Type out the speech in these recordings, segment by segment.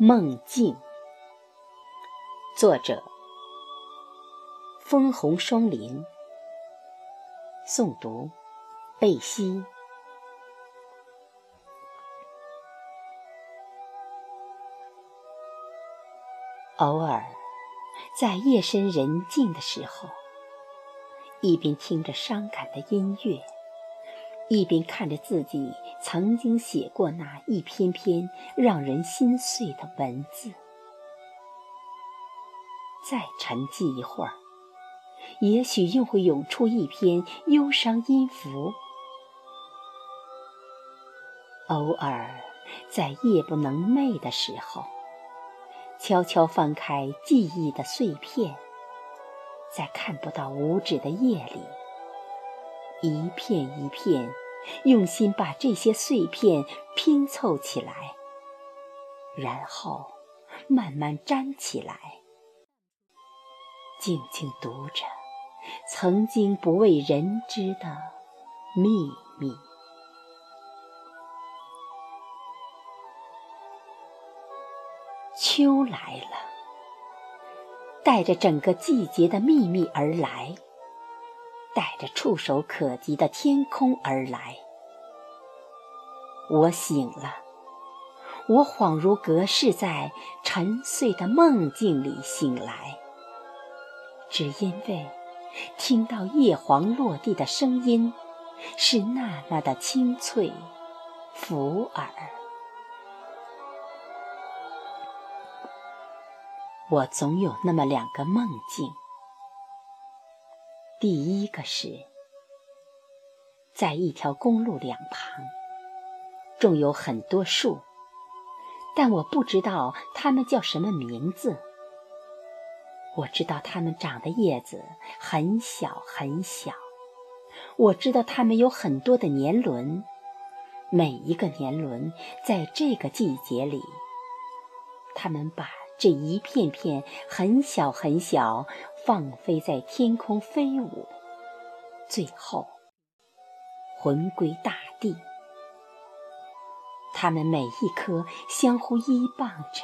梦境，作者：枫红双林，诵读：贝西。偶尔，在夜深人静的时候，一边听着伤感的音乐。一边看着自己曾经写过那一篇篇让人心碎的文字，再沉寂一会儿，也许又会涌出一篇忧伤音符。偶尔，在夜不能寐的时候，悄悄翻开记忆的碎片，在看不到五指的夜里。一片一片，用心把这些碎片拼凑起来，然后慢慢粘起来，静静读着曾经不为人知的秘密。秋来了，带着整个季节的秘密而来。带着触手可及的天空而来，我醒了，我恍如隔世，在沉睡的梦境里醒来，只因为听到叶黄落地的声音是那么的清脆抚耳。我总有那么两个梦境。第一个是，在一条公路两旁，种有很多树，但我不知道它们叫什么名字。我知道它们长的叶子很小很小，我知道它们有很多的年轮，每一个年轮在这个季节里，它们把。这一片片很小很小，放飞在天空飞舞，最后魂归大地。它们每一颗相互依傍着，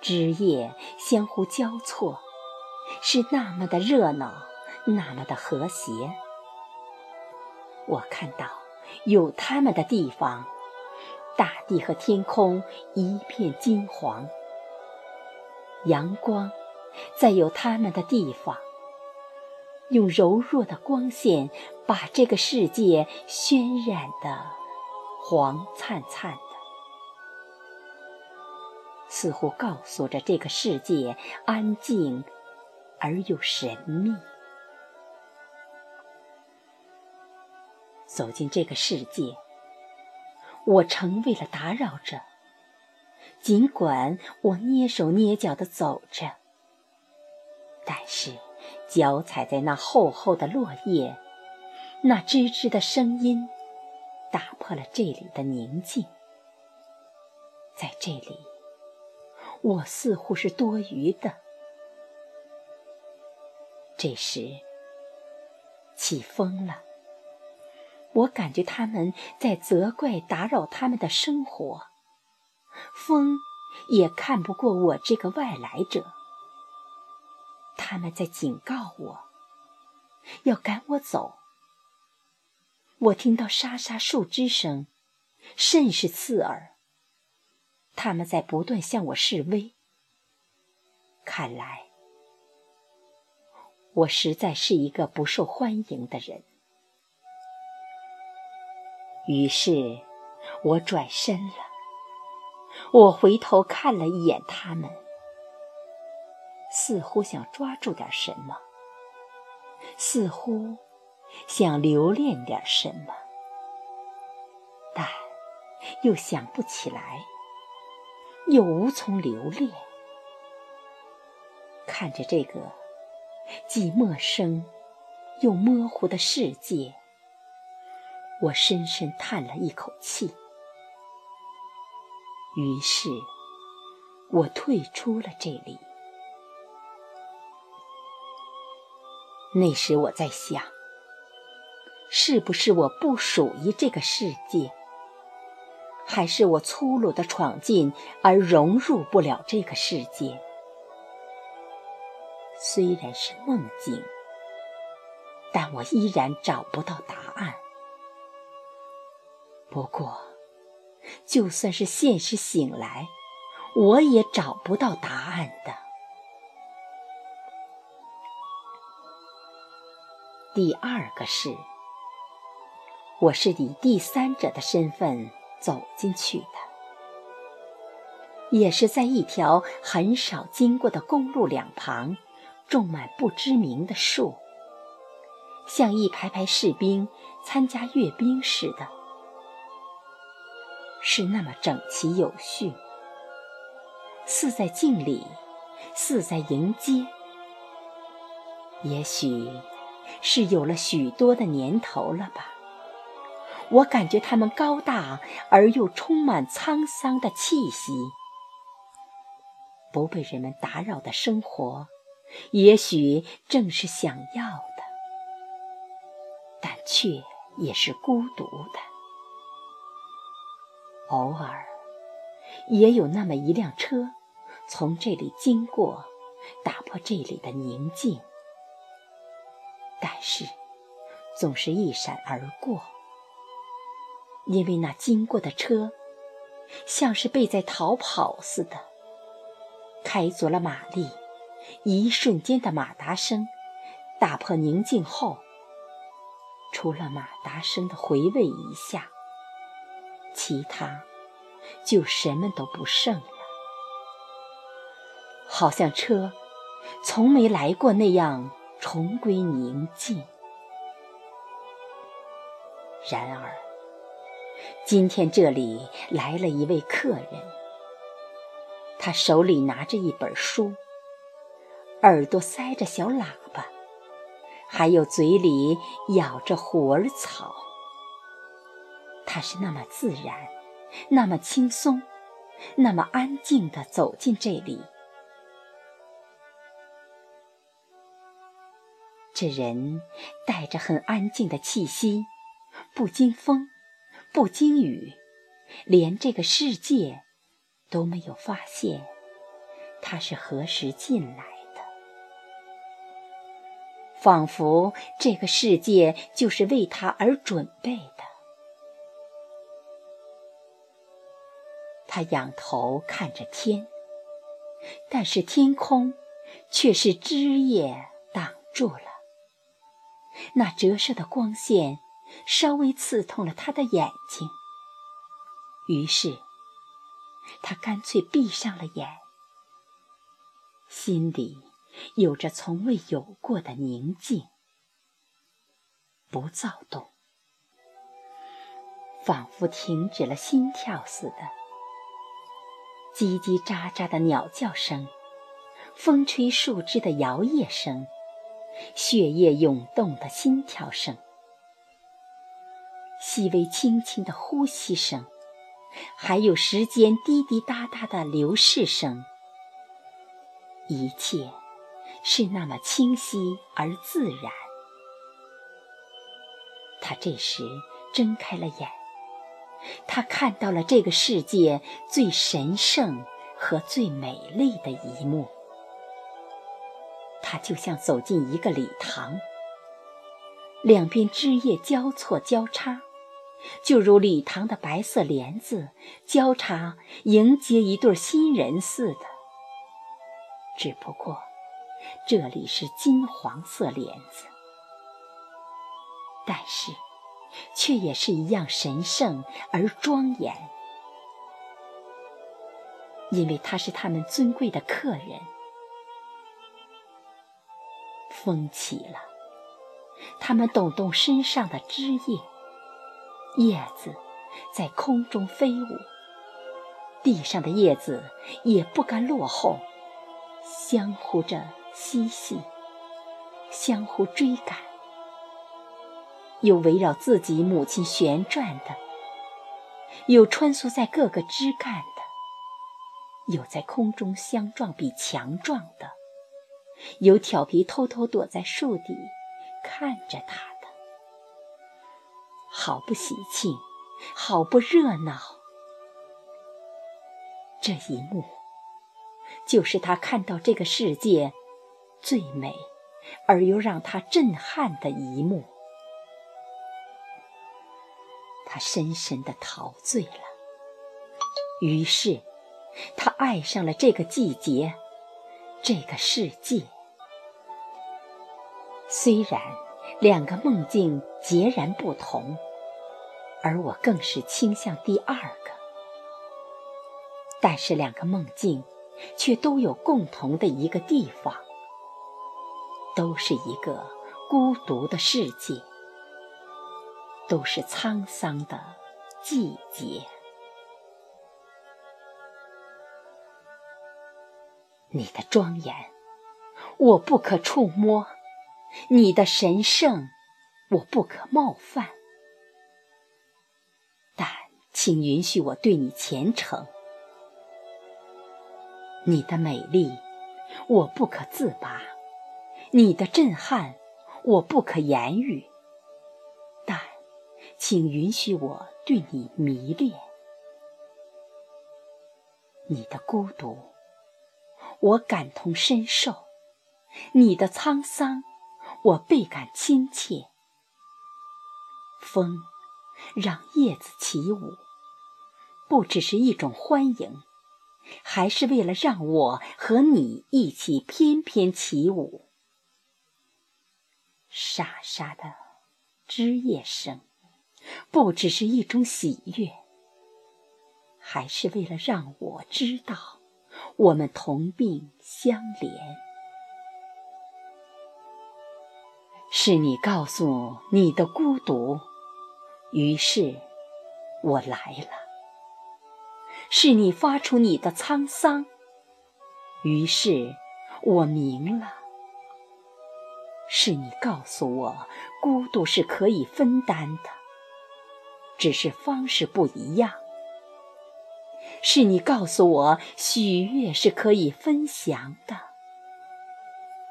枝叶相互交错，是那么的热闹，那么的和谐。我看到有它们的地方，大地和天空一片金黄。阳光，在有他们的地方，用柔弱的光线把这个世界渲染的黄灿灿的，似乎告诉着这个世界安静而又神秘。走进这个世界，我成为了打扰者。尽管我蹑手蹑脚地走着，但是脚踩在那厚厚的落叶，那吱吱的声音，打破了这里的宁静。在这里，我似乎是多余的。这时，起风了，我感觉他们在责怪打扰他们的生活。风也看不过我这个外来者，他们在警告我，要赶我走。我听到沙沙树枝声，甚是刺耳。他们在不断向我示威。看来，我实在是一个不受欢迎的人。于是，我转身了。我回头看了一眼他们，似乎想抓住点什么，似乎想留恋点什么，但又想不起来，又无从留恋。看着这个既陌生又模糊的世界，我深深叹了一口气。于是，我退出了这里。那时我在想，是不是我不属于这个世界？还是我粗鲁的闯进而融入不了这个世界？虽然是梦境，但我依然找不到答案。不过，就算是现实醒来，我也找不到答案的。第二个是，我是以第三者的身份走进去的，也是在一条很少经过的公路两旁，种满不知名的树，像一排排士兵参加阅兵似的。是那么整齐有序，似在敬礼，似在迎接。也许是有了许多的年头了吧，我感觉他们高大而又充满沧桑的气息。不被人们打扰的生活，也许正是想要的，但却也是孤独的。偶尔，也有那么一辆车从这里经过，打破这里的宁静。但是，总是一闪而过，因为那经过的车像是被在逃跑似的，开足了马力。一瞬间的马达声打破宁静后，除了马达声的回味一下。其他就什么都不剩了，好像车从没来过那样重归宁静。然而，今天这里来了一位客人，他手里拿着一本书，耳朵塞着小喇叭，还有嘴里咬着虎耳草。他是那么自然，那么轻松，那么安静地走进这里。这人带着很安静的气息，不经风，不经雨，连这个世界都没有发现他是何时进来的，仿佛这个世界就是为他而准备的。他仰头看着天，但是天空却是枝叶挡住了。那折射的光线稍微刺痛了他的眼睛，于是他干脆闭上了眼，心里有着从未有过的宁静，不躁动，仿佛停止了心跳似的。叽叽喳喳的鸟叫声，风吹树枝的摇曳声，血液涌动的心跳声，细微轻轻的呼吸声，还有时间滴滴答答的流逝声，一切是那么清晰而自然。他这时睁开了眼。他看到了这个世界最神圣和最美丽的一幕。他就像走进一个礼堂，两边枝叶交错交叉，就如礼堂的白色帘子交叉迎接一对新人似的。只不过，这里是金黄色帘子，但是。却也是一样神圣而庄严，因为他是他们尊贵的客人。风起了，他们抖动身上的枝叶，叶子在空中飞舞，地上的叶子也不甘落后，相互着嬉戏，相互追赶。有围绕自己母亲旋转的，有穿梭在各个枝干的，有在空中相撞比强壮的，有调皮偷偷躲在树底看着他的，好不喜庆，好不热闹，这一幕，就是他看到这个世界最美而又让他震撼的一幕。他深深的陶醉了，于是他爱上了这个季节，这个世界。虽然两个梦境截然不同，而我更是倾向第二个，但是两个梦境却都有共同的一个地方，都是一个孤独的世界。都是沧桑的季节。你的庄严，我不可触摸；你的神圣，我不可冒犯。但请允许我对你虔诚。你的美丽，我不可自拔；你的震撼，我不可言语。请允许我对你迷恋，你的孤独，我感同身受；你的沧桑，我倍感亲切。风让叶子起舞，不只是一种欢迎，还是为了让我和你一起翩翩起舞。沙沙的枝叶声。不只是一种喜悦，还是为了让我知道，我们同病相怜。是你告诉你的孤独，于是我来了；是你发出你的沧桑，于是我明了；是你告诉我，孤独是可以分担的。只是方式不一样，是你告诉我喜悦是可以分享的，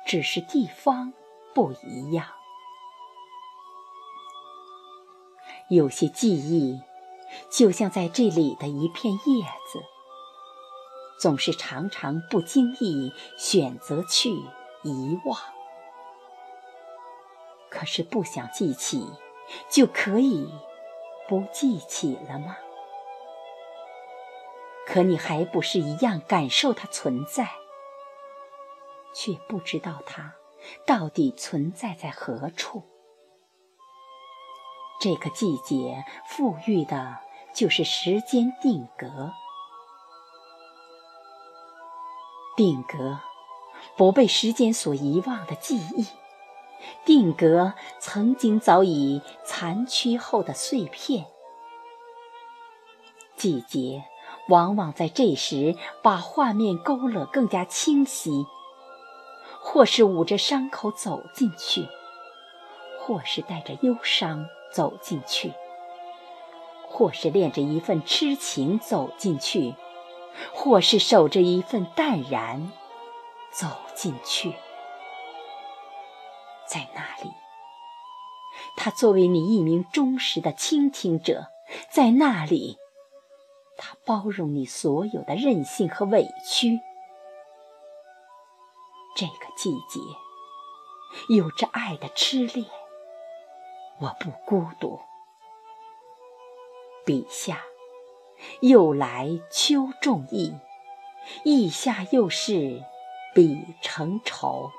只是地方不一样。有些记忆，就像在这里的一片叶子，总是常常不经意选择去遗忘，可是不想记起，就可以。不记起了吗？可你还不是一样感受它存在，却不知道它到底存在在何处。这个季节赋予的就是时间定格，定格不被时间所遗忘的记忆。定格曾经早已残缺后的碎片，季节往往在这时把画面勾勒更加清晰，或是捂着伤口走进去，或是带着忧伤走进去，或是恋着一份痴情走进去，或是守着一份淡然走进去。在那里，他作为你一名忠实的倾听者，在那里，他包容你所有的任性和委屈。这个季节，有着爱的痴恋，我不孤独。笔下又来秋仲意，意下又是笔成愁。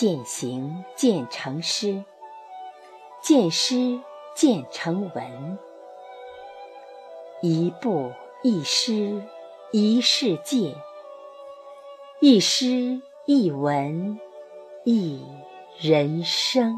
渐行渐成诗，渐诗渐成文。一步一诗一世界，一诗一文一人生。